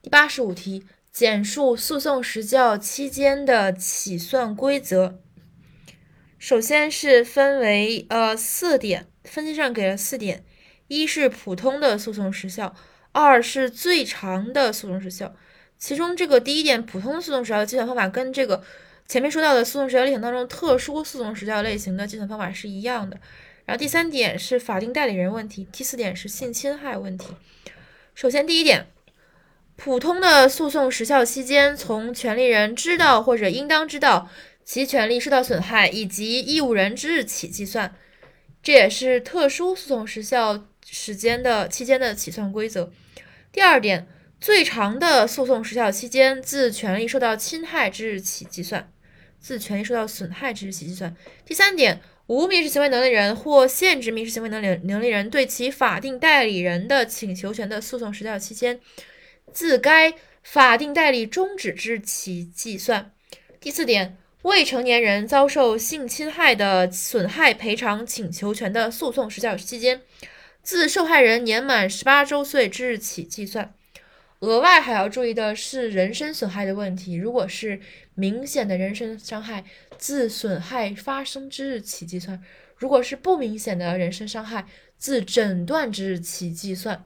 第八十五题，简述诉讼时效期间的起算规则。首先是分为呃四点，分析上给了四点：一是普通的诉讼时效，二是最长的诉讼时效。其中这个第一点，普通诉讼时效的计算方法跟这个前面说到的诉讼时效类型当中特殊诉讼时效类型的计算方法是一样的。然后第三点是法定代理人问题，第四点是性侵害问题。首先第一点。普通的诉讼时效期间，从权利人知道或者应当知道其权利受到损害以及义务人之日起计算，这也是特殊诉讼时效时间的期间的起算规则。第二点，最长的诉讼时效期间自权利受到侵害之日起计算，自权利受到损害之日起计算。第三点，无民事行为能力人或限制民事行为能力能力人对其法定代理人的请求权的诉讼时效期间。自该法定代理终止之日起计算。第四点，未成年人遭受性侵害的损害赔偿请求权的诉讼时效期间，自受害人年满十八周岁之日起计算。额外还要注意的是人身损害的问题，如果是明显的人身伤害，自损害发生之日起计算；如果是不明显的人身伤害，自诊断之日起计算。